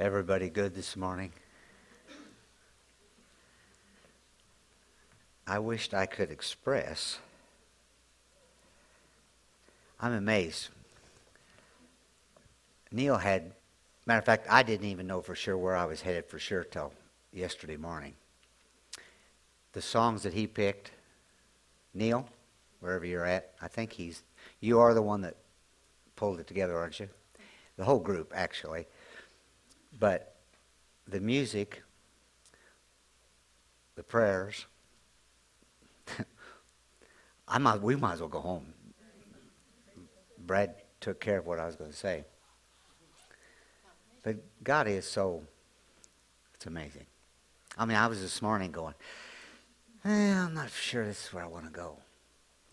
Everybody good this morning? I wished I could express. I'm amazed. Neil had, matter of fact, I didn't even know for sure where I was headed for sure till yesterday morning. The songs that he picked, Neil, wherever you're at, I think he's, you are the one that pulled it together, aren't you? The whole group, actually. But the music, the prayers, I might, we might as well go home. Brad took care of what I was going to say. But God is so, it's amazing. I mean, I was this morning going, eh, I'm not sure this is where I want to go.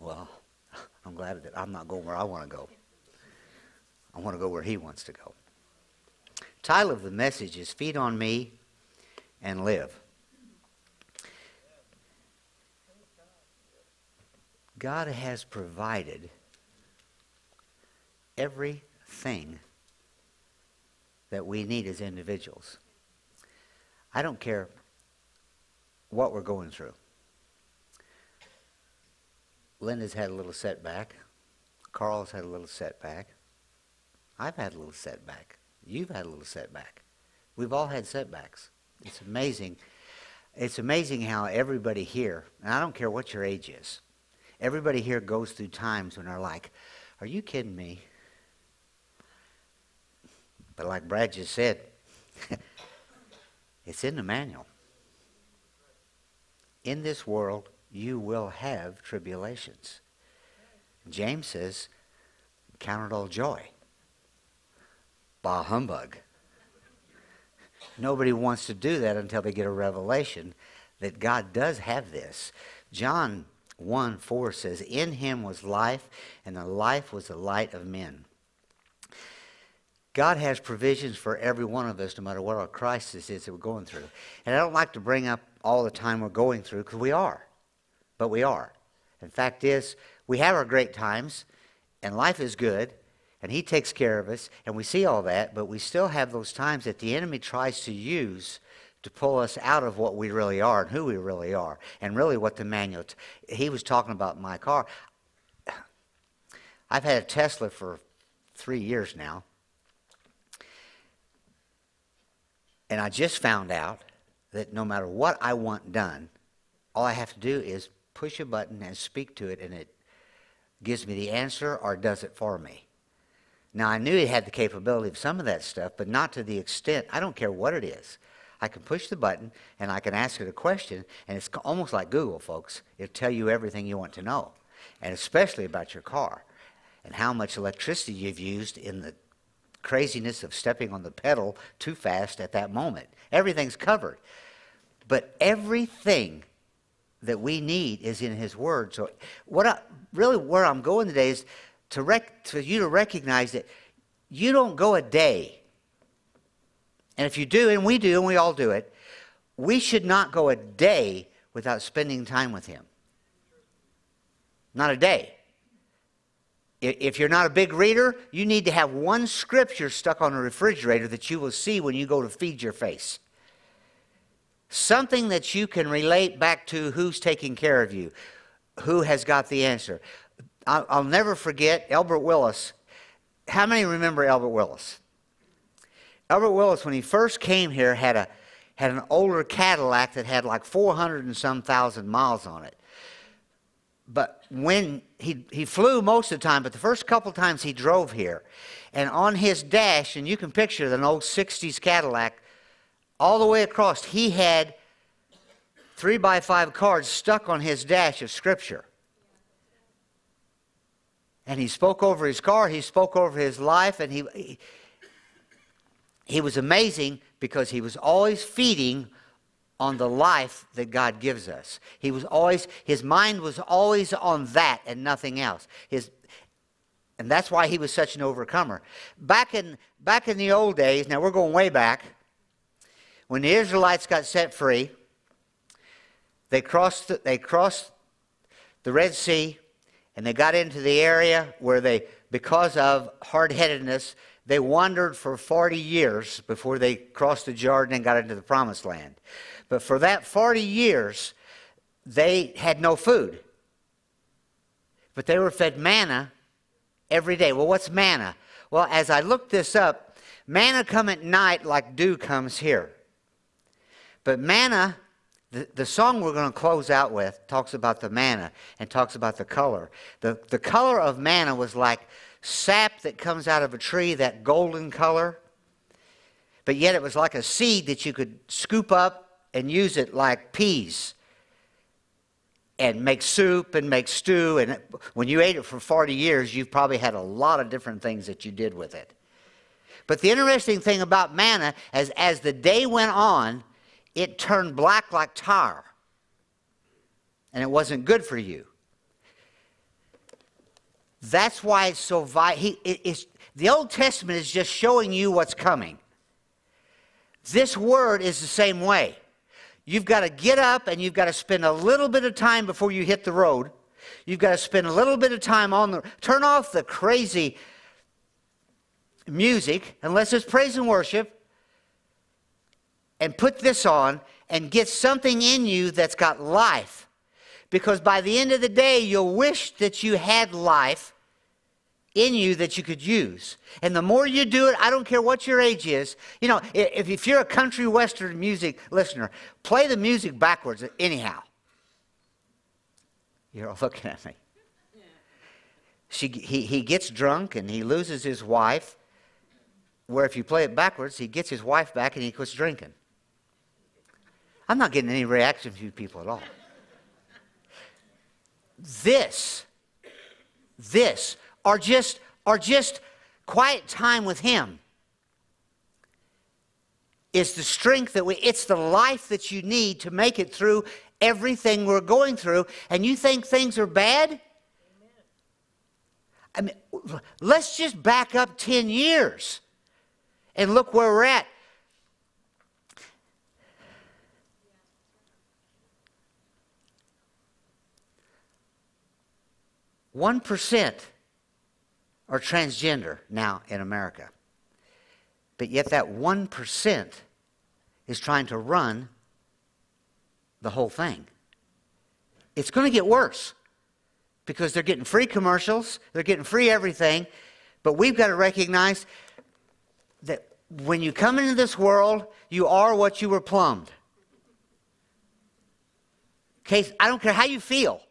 Well, I'm glad that I'm not going where I want to go. I want to go where He wants to go. Title of the message is Feed on Me and Live. God has provided everything that we need as individuals. I don't care what we're going through. Linda's had a little setback. Carl's had a little setback. I've had a little setback. You've had a little setback. We've all had setbacks. It's amazing. It's amazing how everybody here, and I don't care what your age is, everybody here goes through times when they're like, Are you kidding me? But like Brad just said, it's in the manual. In this world, you will have tribulations. James says, Count it all joy. Bah humbug. Nobody wants to do that until they get a revelation that God does have this. John 1 4 says, In him was life, and the life was the light of men. God has provisions for every one of us, no matter what our crisis is that we're going through. And I don't like to bring up all the time we're going through, because we are. But we are. And fact is, we have our great times, and life is good, and He takes care of us, and we see all that, but we still have those times that the enemy tries to use to pull us out of what we really are and who we really are, and really what the manual. T- he was talking about my car. I've had a Tesla for three years now, and I just found out that no matter what I want done, all I have to do is push a button and speak to it, and it gives me the answer or does it for me. Now, I knew it had the capability of some of that stuff, but not to the extent, I don't care what it is. I can push the button and I can ask it a question, and it's almost like Google, folks. It'll tell you everything you want to know, and especially about your car and how much electricity you've used in the craziness of stepping on the pedal too fast at that moment. Everything's covered. But everything that we need is in His Word. So, what I, really where I'm going today is to, rec- for you to recognize that you don't go a day. And if you do, and we do, and we all do it, we should not go a day without spending time with Him. Not a day. If you're not a big reader, you need to have one scripture stuck on a refrigerator that you will see when you go to feed your face. Something that you can relate back to who's taking care of you, who has got the answer. I'll, never forget Albert Willis. How many remember Albert Willis? Albert Willis, when he first came here, had a had an older Cadillac that had like 400 and some thousand miles on it. But when he, he flew most of the time, but the first couple times he drove here, and on his dash, and you can picture an old 60s Cadillac, all the way across, he had three by five cards stuck on his dash of Scripture. And he spoke over his car, he spoke over his life, and he, he, he was amazing because he was always feeding on the life that God gives us. He was always, his mind was always on that and nothing else. His, and that's why he was such an overcomer. Back in, back in the old days, now we're going way back, when the Israelites got set free, they crossed, the, they crossed the Red Sea and they got into the area where they, because of hard headedness, They wandered for 40 years before they crossed the Jordan and got into the promised land. But for that 40 years, they had no food. But they were fed manna every day. Well, what's manna? Well, as I looked this up, manna come at night like dew comes here. But manna, the, song we're going to close out with talks about the manna and talks about the color. The, the color of manna was like sap that comes out of a tree, that golden color. But yet it was like a seed that you could scoop up and use it like peas and make soup and make stew. And when you ate it for 40 years, you've probably had a lot of different things that you did with it. But the interesting thing about manna is as the day went on, it turned black like tar. And it wasn't good for you. That's why it's so vital. It, the Old Testament is just showing you what's coming. This word is the same way. You've got to get up and you've got to spend a little bit of time before you hit the road. You've got to spend a little bit of time on the. Turn off the crazy music, unless it's praise and worship, and put this on and get something in you that's got life. Because by the end of the day, you'll wish that you had life in you that you could use. And the more you do it, I don't care what your age is. You know, if, if you're a country western music listener, play the music backwards anyhow. You're all looking at me. She, he, he gets drunk and he loses his wife. Where if you play it backwards, he gets his wife back and he quits drinking. I'm not getting any reaction from you people at all. This, this are just, are just quiet time with Him. It's the strength that we, it's the life that you need to make it through everything we're going through. And you think things are bad? I mean, let's just back up 10 years and look where we're at. 1% are transgender now in America. But yet, that 1% is trying to run the whole thing. It's going to get worse because they're getting free commercials, they're getting free everything. But we've got to recognize that when you come into this world, you are what you were plumbed. Okay, I don't care how you feel,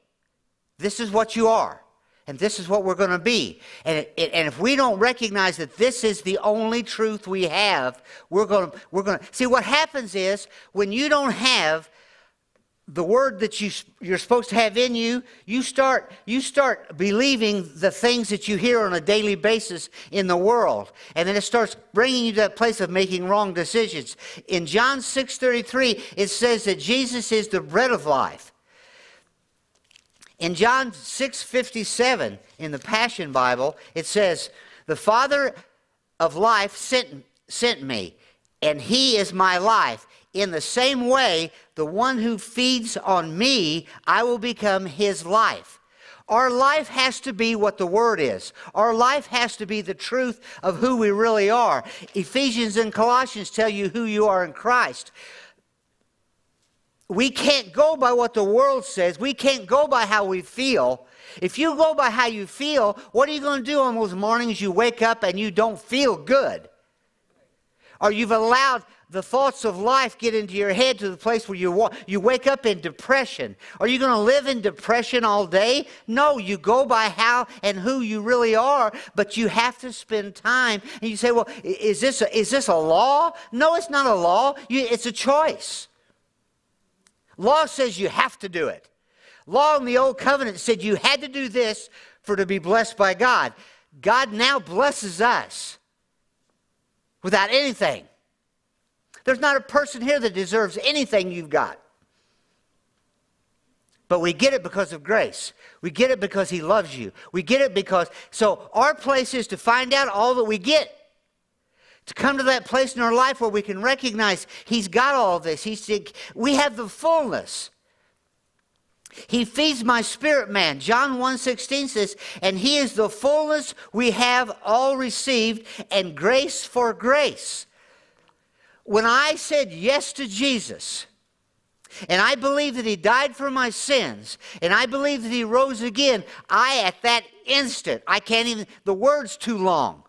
this is what you are and this is what we're going to be. And, it, it, and if we don't recognize that this is the only truth we have, we're going to, we're going to see what happens is when you don't have the word that you, you're supposed to have in you, you start, you start believing the things that you hear on a daily basis in the world. And then it starts bringing you to that place of making wrong decisions. In John 6.33, it says that Jesus is the bread of life. In John 6:57 in the Passion Bible, it says, "The Father of life sent, sent me, and he is my life. In the same way, the one who feeds on me, I will become his life." Our life has to be what the Word is. Our life has to be the truth of who we really are. Ephesians and Colossians tell you who you are in Christ we can't go by what the world says. We can't go by how we feel. If you go by how you feel, what are you going to do on those mornings you wake up and you don't feel good? Or you've allowed the thoughts of life get into your head to the place where you, you wake up in depression. Are you going to live in depression all day? No, you go by how and who you really are, but you have to spend time. And you say, well, is this a, is this a law? No, it's not a law. You, it's a choice. Law says you have to do it. Law in the Old Covenant said you had to do this for to be blessed by God. God now blesses us without anything. There's not a person here that deserves anything you've got. But we get it because of grace. We get it because He loves you. We get it because, so our place is to find out all that we get to come to that place in our life where we can recognize He's got all this. He's, we have the fullness. He feeds my spirit man. John 1:16 says, "And he is the fullness we have all received and grace for grace." When I said yes to Jesus, and I believe that he died for my sins, and I believe that he rose again, I at that instant, I can't even the word's too long.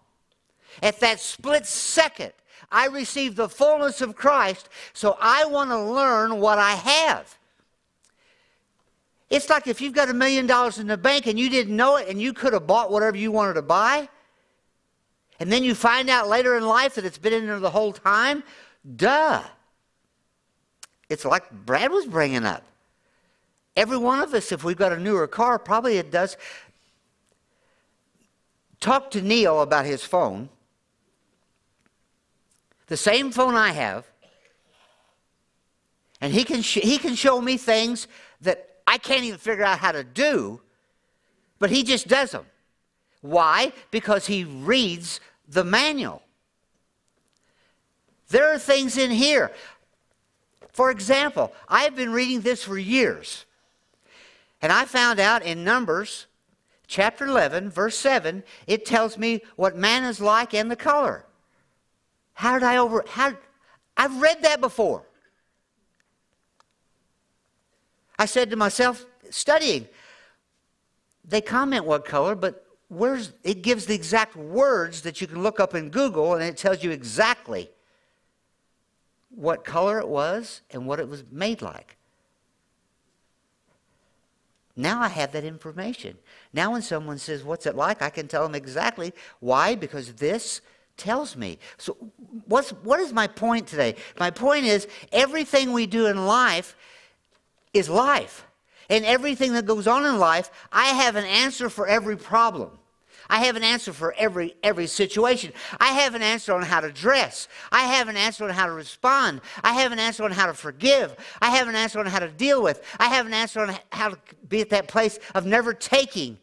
At that split second, I received the fullness of Christ, so I want to learn what I have. It's like if you've got a million dollars in the bank and you didn't know it and you could have bought whatever you wanted to buy, and then you find out later in life that it's been in there the whole time, duh. It's like Brad was bringing up. Every one of us, if we've got a newer car, probably it does. Talk to Neil about his phone. The same phone I have. And he can, sh- he can show me things that I can't even figure out how to do, but he just does them. Why? Because he reads the manual. There are things in here. For example, I've been reading this for years. And I found out in Numbers chapter 11, verse 7, it tells me what man is like and the color. How did I over how I've read that before. I said to myself, studying, they comment what color, but where's it gives the exact words that you can look up in Google and it tells you exactly what color it was and what it was made like. Now I have that information. Now when someone says, What's it like? I can tell them exactly. Why? Because this tells me. So what's what is my point today? My point is everything we do in life is life. And everything that goes on in life, I have an answer for every problem. I have an answer for every every situation. I have an answer on how to dress. I have an answer on how to respond. I have an answer on how to forgive. I have an answer on how to deal with. I have an answer on how to be at that place of never taking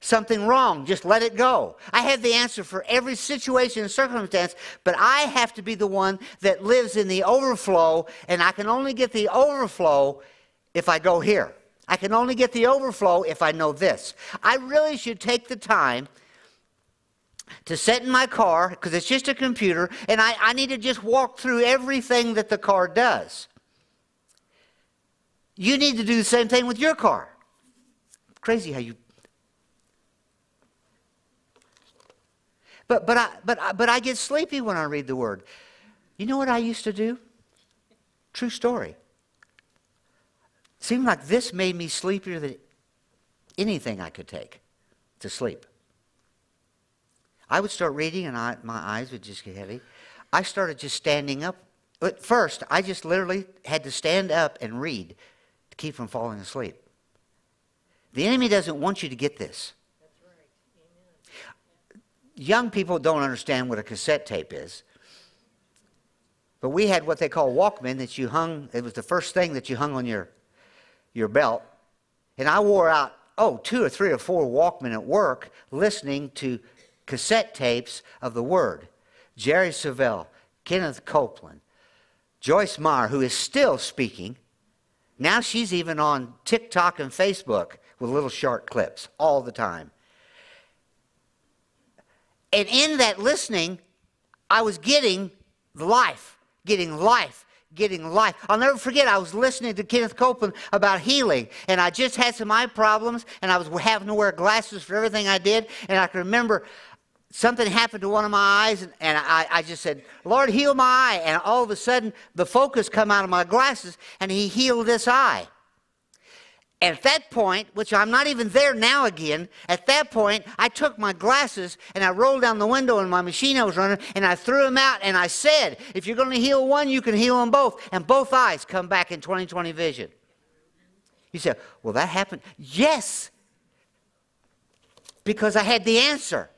something wrong. Just let it go. I have the answer for every situation and circumstance, but I have to be the one that lives in the overflow, and I can only get the overflow if I go here. I can only get the overflow if I know this. I really should take the time to sit in my car, because it's just a computer, and I, I need to just walk through everything that the car does. You need to do the same thing with your car. Crazy how you But, but, I, but, I, but I get sleepy when I read the word. You know what I used to do? True story. Seemed like this made me sleepier than anything I could take to sleep. I would start reading and I, my eyes would just get heavy. I started just standing up. At first, I just literally had to stand up and read to keep from falling asleep. The enemy doesn't want you to get this young people don't understand what a cassette tape is. But we had what they call Walkman that you hung, it was the first thing that you hung on your, your belt. And I wore out, oh, two or three or four Walkman at work listening to cassette tapes of the Word. Jerry Savelle, Kenneth Copeland, Joyce Meyer, who is still speaking. Now she's even on TikTok and Facebook with little short clips all the time. And in that listening, I was getting life, getting life, getting life. I'll never forget, I was listening to Kenneth Copeland about healing, and I just had some eye problems, and I was having to wear glasses for everything I did. And I can remember something happened to one of my eyes, and, and I, I, just said, Lord, heal my eye. And all of a sudden, the focus come out of my glasses, and he healed this eye. At that point, which I'm not even there now again, at that point, I took my glasses and I rolled down the window and my machine I was running and I threw them out and I said, if you're going to heal one, you can heal them both. And both eyes come back in 2020 vision. You say, well, that happened. Yes, because I had the answer.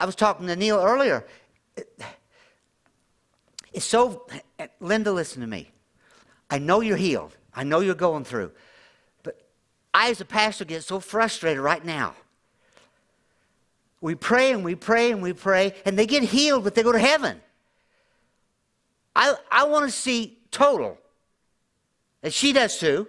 I was talking to Neil earlier. It's so, Linda, listen to me. I know you're healed. I know you're going through. But I, as a pastor, get so frustrated right now. We pray and we pray and we pray, and they get healed, but they go to heaven. I, I want to see total And she does too.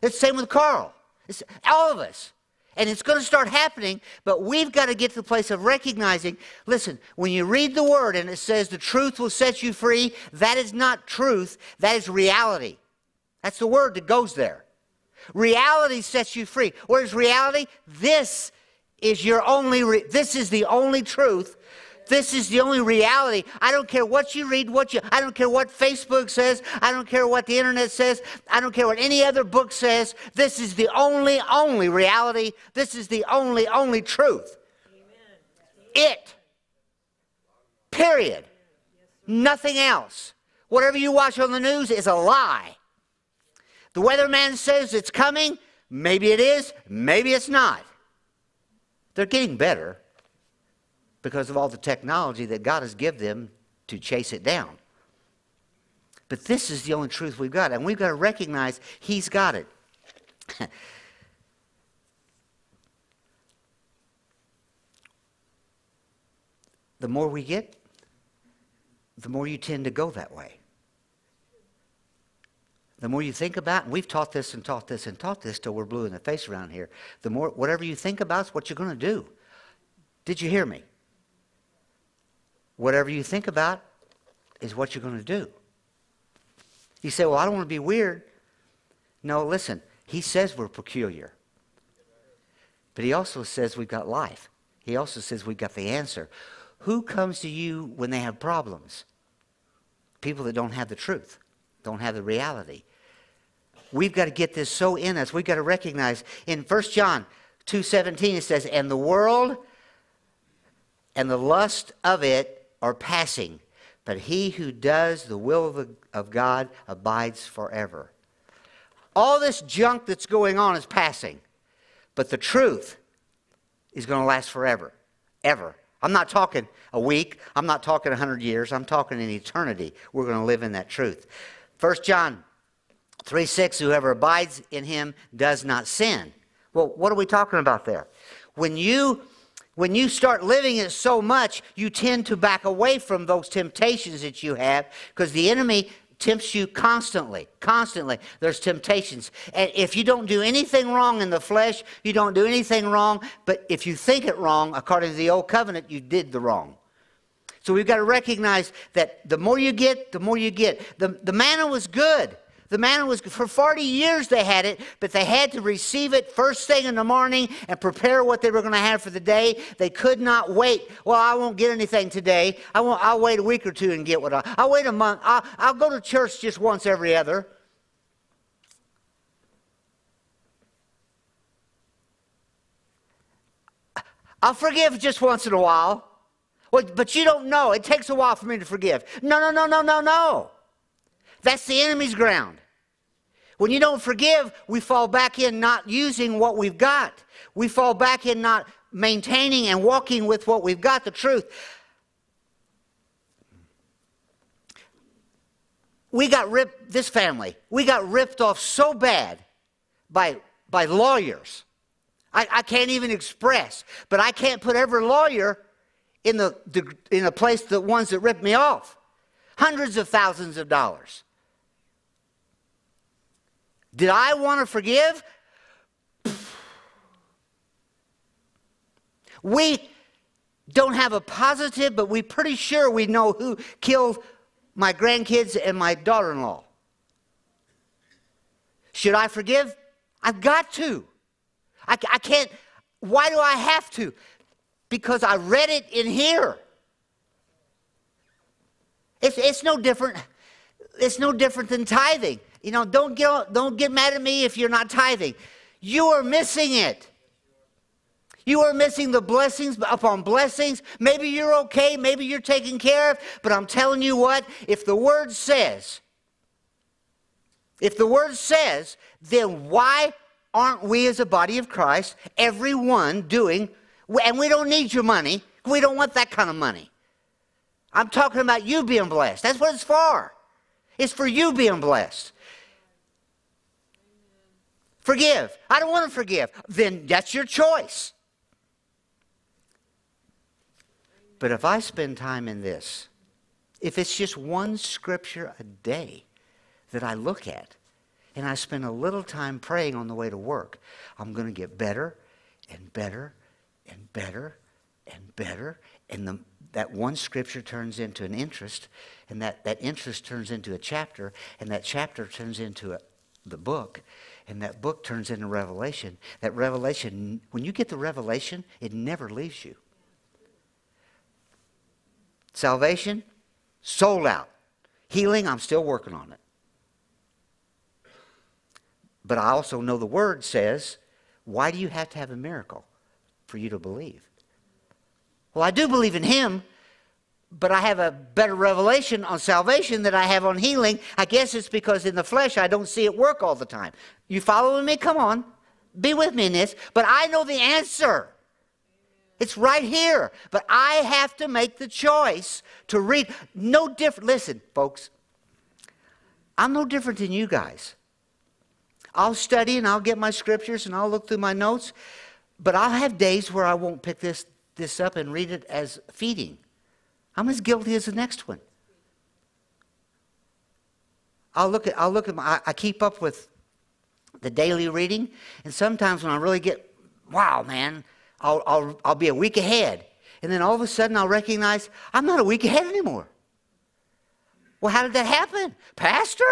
It's the same with Carl. It's all of us. And it's going to start happening, but we've got to get to the place of recognizing listen, when you read the word and it says the truth will set you free, that is not truth, that is reality. That's the word that goes there. Reality sets you free. What is reality? This is your only re- this is the only truth this is the only reality. I don't care what you read, what you I don't care what Facebook says, I don't care what the internet says, I don't care what any other book says. This is the only only reality. This is the only only truth. Amen. It. Period. Nothing else. Whatever you watch on the news is a lie. The weatherman says it's coming. Maybe it is, maybe it's not. They're getting better because of all the technology that God has given them to chase it down. But this is the only truth we've got, and we've got to recognize He's got it. the more we get, the more you tend to go that way. The more you think about, and we've taught this and taught this and taught this till we're blue in the face around here. The more, whatever you think about is what you're going to do. Did you hear me? Whatever you think about is what you're going to do. You say, Well, I don't want to be weird. No, listen, he says we're peculiar. But he also says we've got life. He also says we've got the answer. Who comes to you when they have problems? People that don't have the truth, don't have the reality. We've got to get this so in us. We've got to recognize in 1 John 2:17 it says, "And the world and the lust of it are passing, but he who does the will of, of God abides forever. All this junk that's going on is passing, but the truth is going to last forever. Ever. I'm not talking a week. I'm not talking 100 years. I'm talking in eternity. We're going to live in that truth. 1 John 3 6, whoever abides in him does not sin. Well, what are we talking about there? When you when you start living it so much, you tend to back away from those temptations that you have because the enemy tempts you constantly. Constantly. There's temptations. And if you don't do anything wrong in the flesh, you don't do anything wrong. But if you think it wrong, according to the old covenant, you did the wrong. So we've got to recognize that the more you get, the more you get. The, the manna was good. The manna was for 40 years they had it, but they had to receive it first thing in the morning and prepare what they were going to have for the day. They could not wait. Well, I won't get anything today. I won't, I'll wait a week or two and get what I, I'll wait a month. I'll, I'll go to church just once every other. I'll forgive just once in a while. Well, but you don't know. It takes a while for me to forgive. No, no, no, no, no, no. That's the enemy's ground. When you don't forgive, we fall back in not using what we've got. We fall back in not maintaining and walking with what we've got, the truth. We got ripped, this family, we got ripped off so bad by, by lawyers. I, I can't even express, but I can't put every lawyer in the, the in a place the ones that ripped me off. Hundreds of thousands of dollars. Did I want to forgive? We don't have a positive, but we're pretty sure we know who killed my grandkids and my daughter in law. Should I forgive? I've got to. I, I can't. Why do I have to? Because I read it in here. It's, it's no different. It's no different than tithing. You know, don't get, don't get mad at me if you're not tithing. You are missing it. You are missing the blessings upon blessings. Maybe you're okay, maybe you're taken care of, but I'm telling you what, if the word says, if the word says, then why aren't we as a body of Christ, everyone doing, and we don't need your money, we don't want that kind of money. I'm talking about you being blessed. That's what it's for. It's for you being blessed. Forgive. I don't want to forgive. Then that's your choice. But if I spend time in this, if it's just one scripture a day that I look at, and I spend a little time praying on the way to work, I'm going to get better and better and better and better. And the, that one scripture turns into an interest, and that, that interest turns into a chapter, and that chapter turns into a, the book, and that book turns into revelation. That revelation, when you get the revelation, it never leaves you. Salvation, sold out. Healing, I'm still working on it. But I also know the word says, why do you have to have a miracle for you to believe? Well, I do believe in him, but I have a better revelation on salvation than I have on healing. I guess it's because in the flesh I don't see it work all the time. You following me? Come on. Be with me in this. But I know the answer. It's right here. But I have to make the choice to read. No different. Listen, folks. I'm no different than you guys. I'll study and I'll get my scriptures and I'll look through my notes, but I'll have days where I won't pick this, this up and read it as feeding. I'm as guilty as the next one. I'll look at, I'll look at my, I, I keep up with the daily reading, and sometimes when I really get, wow, man, I'll, I'll, I'll be a week ahead. And then all of a sudden I'll recognize I'm not a week ahead anymore. Well, how did that happen? Pastor?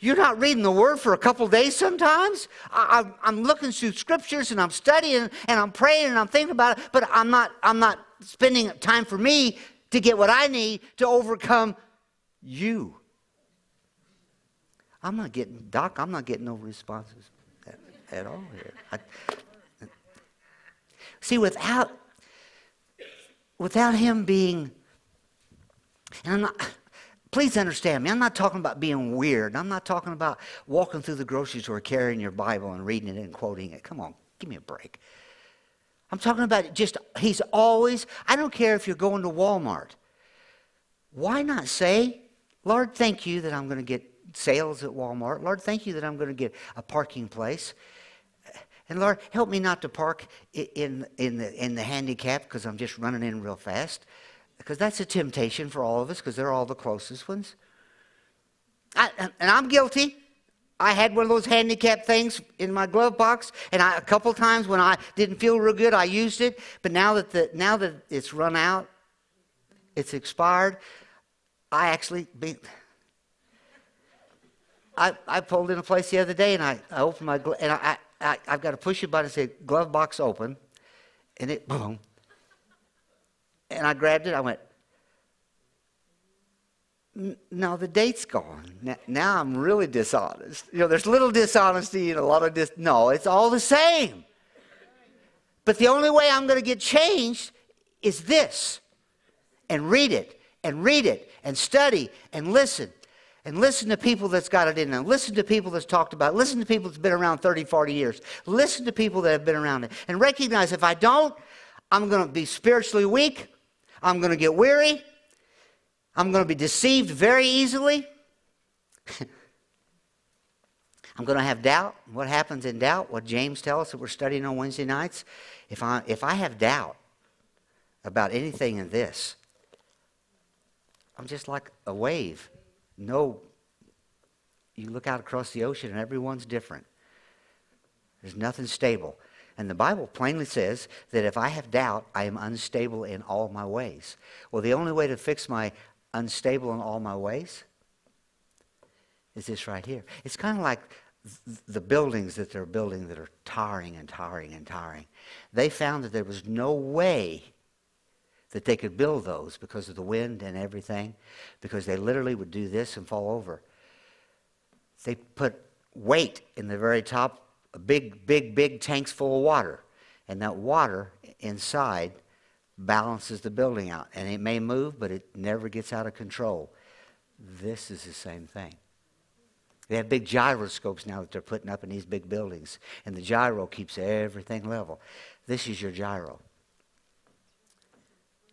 You're not reading the word for a couple days sometimes? I am looking through scriptures and I'm studying and I'm praying and I'm thinking about it, but I'm not, I'm not spending time for me to get what I need to overcome you. I'm not getting, Doc, I'm not getting no responses at, at all here. I, See, without, without him being, and I'm not, please understand me, I'm not talking about being weird. I'm not talking about walking through the grocery store carrying your Bible and reading it and quoting it. Come on, give me a break. I'm talking about just, he's always, I don't care if you're going to Walmart. Why not say, Lord, thank you that I'm going to get sales at Walmart. Lord, thank you that I'm going to get a parking place. And Lord, help me not to park in, in, the, in the handicap because I'm just running in real fast. Because that's a temptation for all of us because they're all the closest ones. I, and I'm guilty. I had one of those handicap things in my glove box, and I, a couple times when I didn't feel real good, I used it. But now that, the, now that it's run out, it's expired, I actually. Be, I, I pulled in a place the other day and I, I opened my glove, and I, I, have got to push button and say, glove box open. And it, boom. And I grabbed it. I went, no, the date's gone. Now, now, I'm really dishonest. You know, there's little dishonesty and a lot of dis. No, it's all the same. But the only way I'm going to get changed is this and read it and read it and study and listen and listen to people that's got it in them. Listen to people that's talked about. It. Listen to people that's been around 30, 40 years. Listen to people that have been around it. And recognize if I don't, I'm going to be spiritually weak. I'm going to get weary. I'm going to be deceived very easily. I'm going to have doubt. What happens in doubt? What James tells us that we're studying on Wednesday nights. If I, if I have doubt about anything in this, I'm just like a wave no, you look out across the ocean and everyone's different. There's nothing stable. And the Bible plainly says that if I have doubt, I am unstable in all my ways. Well, the only way to fix my unstable in all my ways is this right here. It's kind of like the buildings that they're building that are towering and towering and towering. They found that there was no way that they could build those because of the wind and everything, because they literally would do this and fall over. They put weight in the very top, big, big, big tanks full of water. And that water inside balances the building out. And it may move, but it never gets out of control. This is the same thing. They have big gyroscopes now that they're putting up in these big buildings. And the gyro keeps everything level. This is your gyro.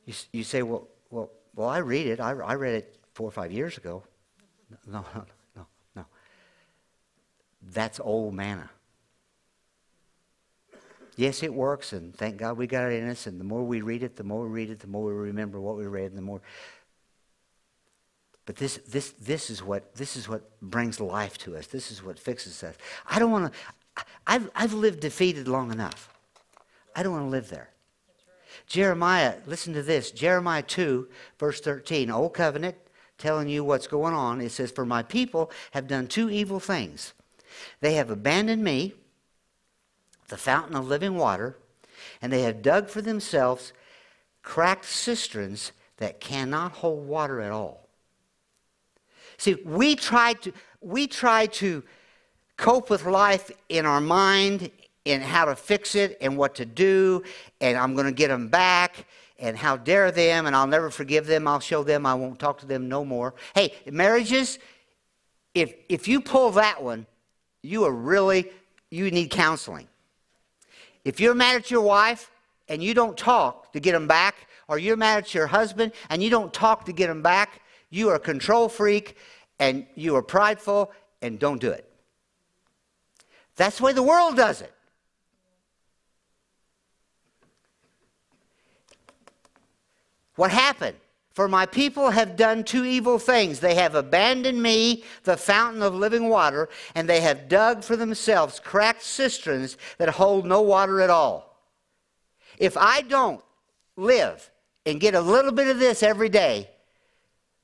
You, you say, well, well, well, I read it. I, I read it four or five years ago. No, no, no, no. That's old manna. Yes, it works, and thank God we got it in us. And the more we read it, the more we read it, the more we remember what we read, and the more. But this, this, this, is what, this is what brings life to us. This is what fixes us. I don't want to, I've, I've lived defeated long enough. I don't want to live there. Jeremiah, listen to this Jeremiah 2, verse 13, Old Covenant, telling you what's going on. It says, For my people have done two evil things. They have abandoned me, the fountain of living water, and they have dug for themselves cracked cisterns that cannot hold water at all. See, we try to, we try to cope with life in our mind, in how to fix it and what to do, and I'm going to get them back, and how dare them, and I'll never forgive them. I'll show them I won't talk to them no more. Hey, marriages, if, if you pull that one, you are really, you need counseling. If you're mad at your wife and you don't talk to get them back, or you're mad at your husband and you don't talk to get them back, you are a control freak and you are prideful and don't do it. That's the way the world does it. What happened? For my people have done two evil things. They have abandoned me, the fountain of living water, and they have dug for themselves cracked cisterns that hold no water at all. If I don't live and get a little bit of this every day,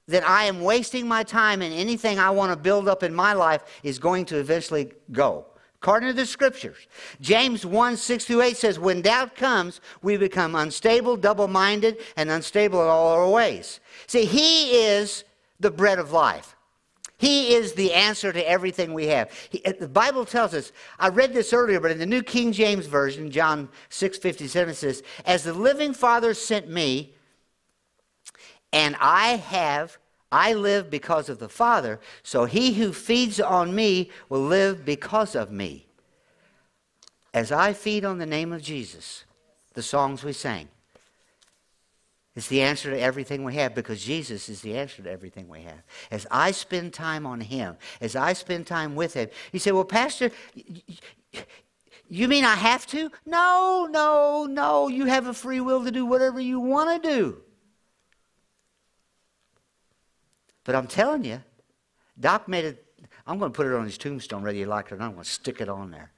then I am wasting my time, and anything I want to build up in my life is going to eventually go according to the scriptures. James 1 6 through 8 says, When doubt comes, we become unstable, double minded, and unstable in all our ways. See, He is the bread of life. He is the answer to everything we have. He, uh, the Bible tells us, I read this earlier, but in the New King James Version, John 6 57 says, As the living Father sent me, and I have I live because of the Father, so he who feeds on me will live because of me. As I feed on the name of Jesus, the songs we sang, it's the answer to everything we have because Jesus is the answer to everything we have. As I spend time on Him, as I spend time with Him, you say, Well, Pastor, you mean I have to? No, no, no. You have a free will to do whatever you want to do. But I'm telling you, Doc made it. I'm going to put it on his tombstone, whether you like it or not. I'm going to stick it on there.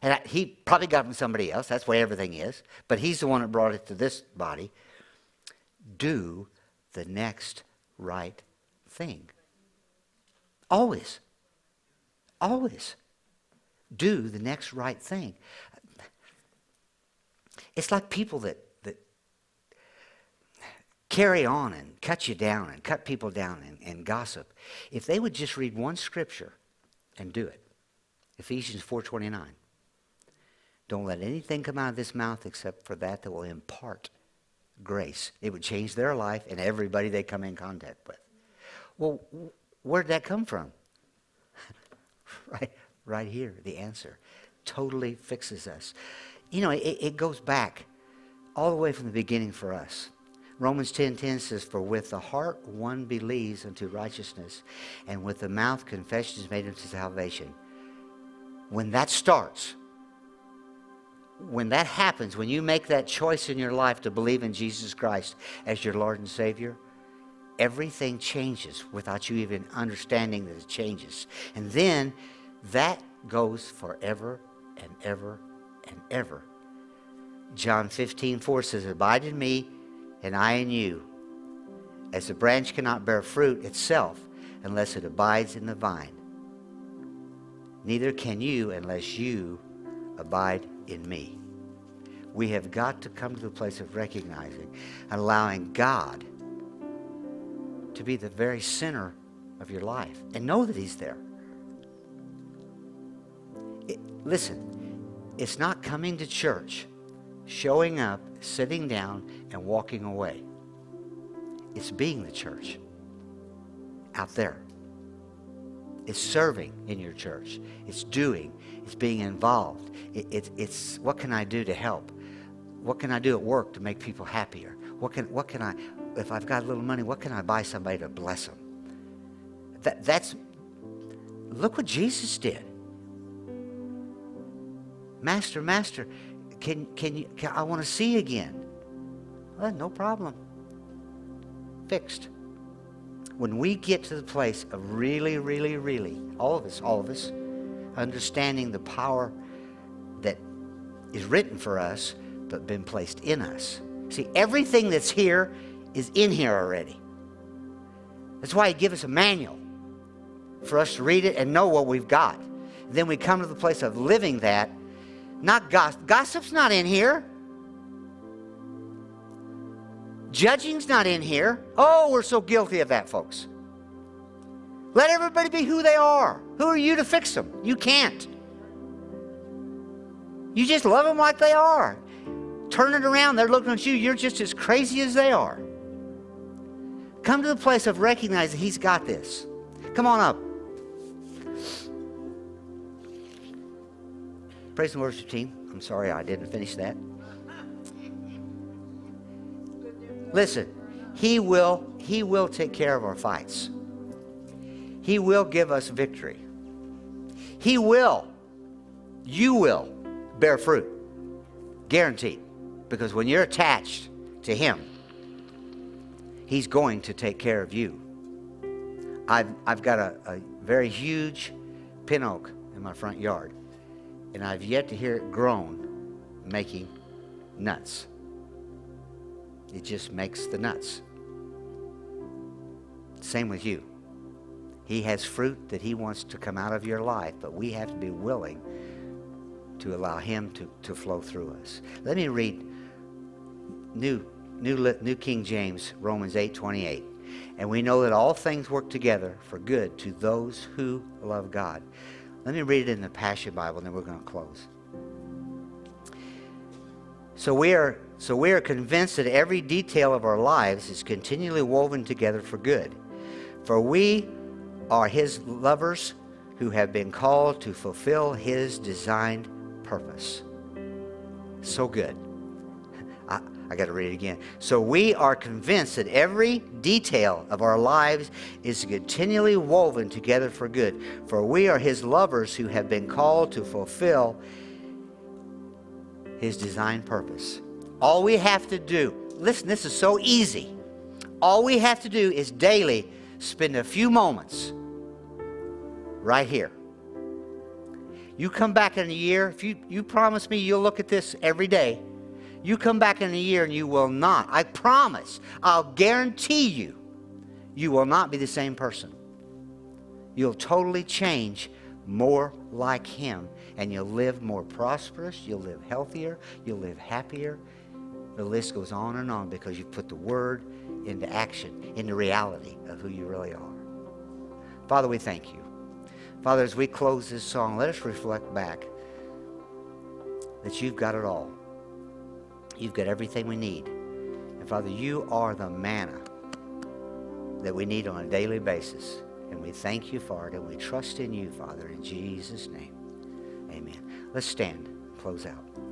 And I, he probably got it from somebody else. That's where everything is. But he's the one that brought it to this body. Do the next right thing. Always. Always. Do the next right thing. It's like people that carry on and cut you down and cut people down and, and gossip, if they would just read one scripture and do it, Ephesians 4.29, don't let anything come out of this mouth except for that that will impart grace. It would change their life and everybody they come in contact with. Well, where did that come from? right, right here, the answer. Totally fixes us. You know, it, it goes back all the way from the beginning for us. Romans 10:10 10, 10 says, "For with the heart one believes unto righteousness, and with the mouth confession is made unto salvation." When that starts, when that happens, when you make that choice in your life to believe in Jesus Christ as your Lord and Savior, everything changes without you even understanding that it changes. And then that goes forever and ever and ever. John 15, 4 says, Abide in me and I in you. As the branch cannot bear fruit itself unless it abides in the vine, neither can you unless you abide in me. We have got to come to the place of recognizing and allowing God to be the very center of your life and know that He's there. It, listen, it's not coming to church, showing up, sitting down, and walking away. It's being the church out there. It's serving in your church. It's doing. It's being involved. It, it, it's what can I do to help? What can I do at work to make people happier? What can, what can I, if I've got a little money, what can I buy somebody to bless them? That, that's, look what Jesus did. Master, Master, can, can you, can, I want to see again. Well, no problem. Fixed. when we get to the place of really, really, really, all of us, all of us, understanding the power that is written for us but been placed in us. See, everything that's here is in here already. That's why he give us a manual for us to read it and know what we've got. Then we come to the place of living that. Not gossip. Gossip's not in here. Judging's not in here. Oh, we're so guilty of that, folks. Let everybody be who they are. Who are you to fix them? You can't. You just love them like they are. Turn it around, they're looking at you, you're just as crazy as they are. Come to the place of recognizing He's got this. Come on up. Praise and worship team. I'm sorry I didn't finish that. Listen, he will he will take care of our fights. He will give us victory. He will you will bear fruit. Guaranteed. Because when you're attached to him, he's going to take care of you. I've, I've got a, a very huge pin oak in my front yard, and I've yet to hear it groan making nuts. It just makes the nuts. Same with you. He has fruit that he wants to come out of your life, but we have to be willing to allow him to, to flow through us. Let me read New, New, New King James, Romans 8 28. And we know that all things work together for good to those who love God. Let me read it in the Passion Bible, and then we're going to close. So we are so we are convinced that every detail of our lives is continually woven together for good. For we are his lovers who have been called to fulfill his designed purpose. So good. I, I got to read it again. So we are convinced that every detail of our lives is continually woven together for good. For we are his lovers who have been called to fulfill his designed purpose. All we have to do, listen, this is so easy. All we have to do is daily spend a few moments right here. You come back in a year, if you, you promise me you'll look at this every day, you come back in a year and you will not. I promise, I'll guarantee you, you will not be the same person. You'll totally change more like Him, and you'll live more prosperous, you'll live healthier, you'll live happier, the list goes on and on because you've put the word into action, into reality of who you really are. Father, we thank you. Father, as we close this song, let us reflect back that you've got it all. You've got everything we need. And Father, you are the manna that we need on a daily basis. And we thank you for it, and we trust in you, Father, in Jesus' name. Amen. Let's stand, close out.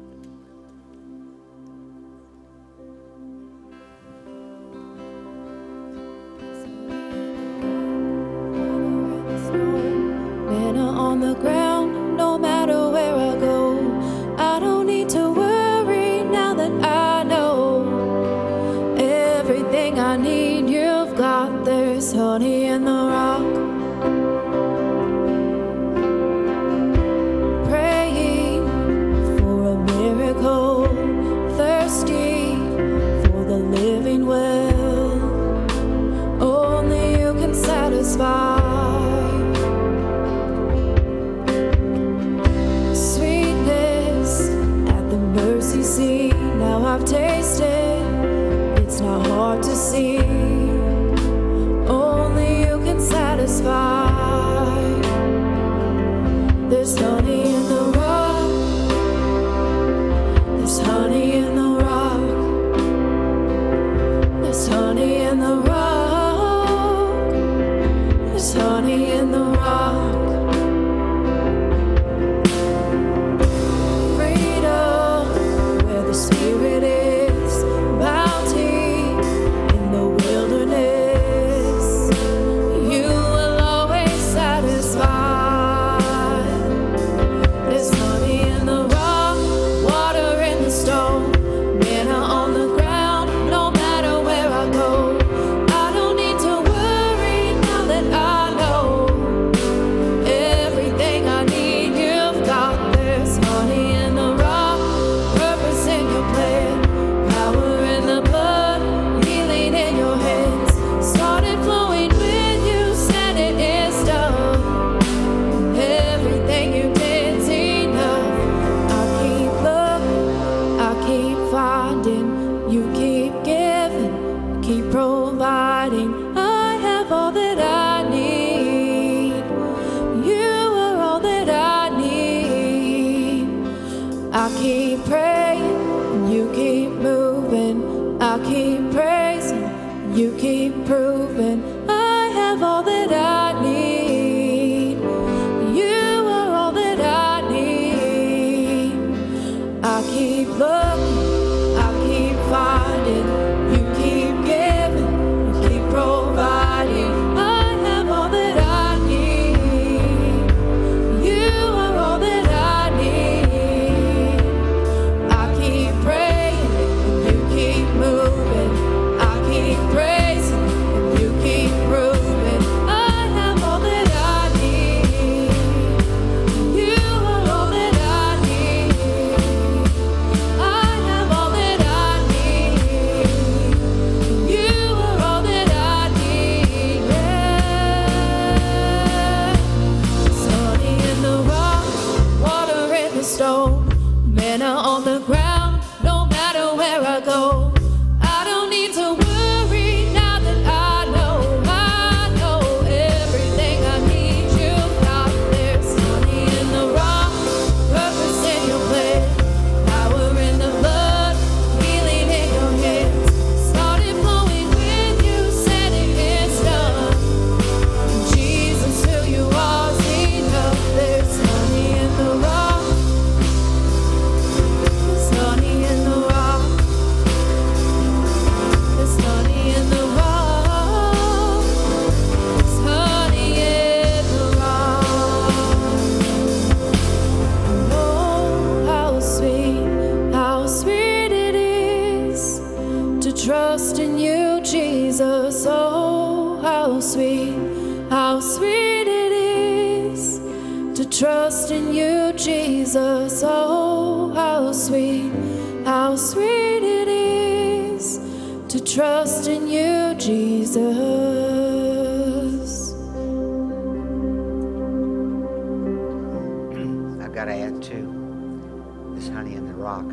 Got to add too this honey in the rock.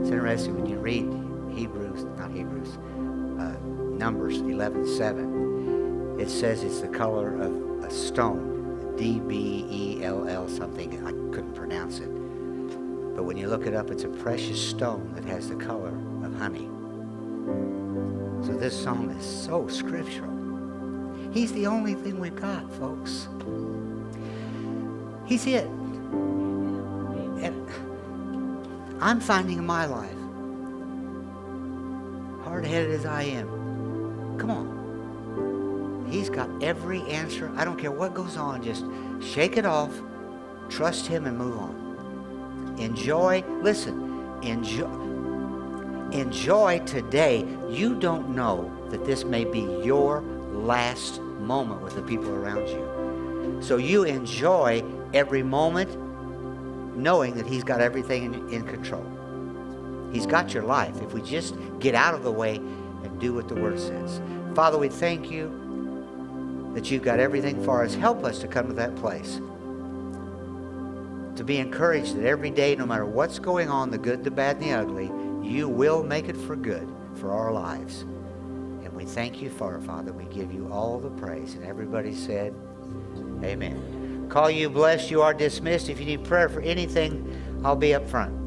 It's interesting when you read Hebrews, not Hebrews, uh, Numbers 11:7. It says it's the color of a stone, D B E L L something. I couldn't pronounce it, but when you look it up, it's a precious stone that has the color of honey. So this psalm is so scriptural. He's the only thing we've got, folks. He's it. And I'm finding in my life, hard headed as I am, come on. He's got every answer. I don't care what goes on, just shake it off, trust Him, and move on. Enjoy, listen, enjoy. Enjoy today. You don't know that this may be your last moment with the people around you. So you enjoy every moment knowing that He's got everything in, in control. He's got your life if we just get out of the way and do what the Word says. Father, we thank you that you've got everything for us. Help us to come to that place. To be encouraged that every day, no matter what's going on, the good, the bad, and the ugly, you will make it for good for our lives. And we thank you for it, Father. We give you all the praise. And everybody said, Amen. Call you blessed. You are dismissed. If you need prayer for anything, I'll be up front.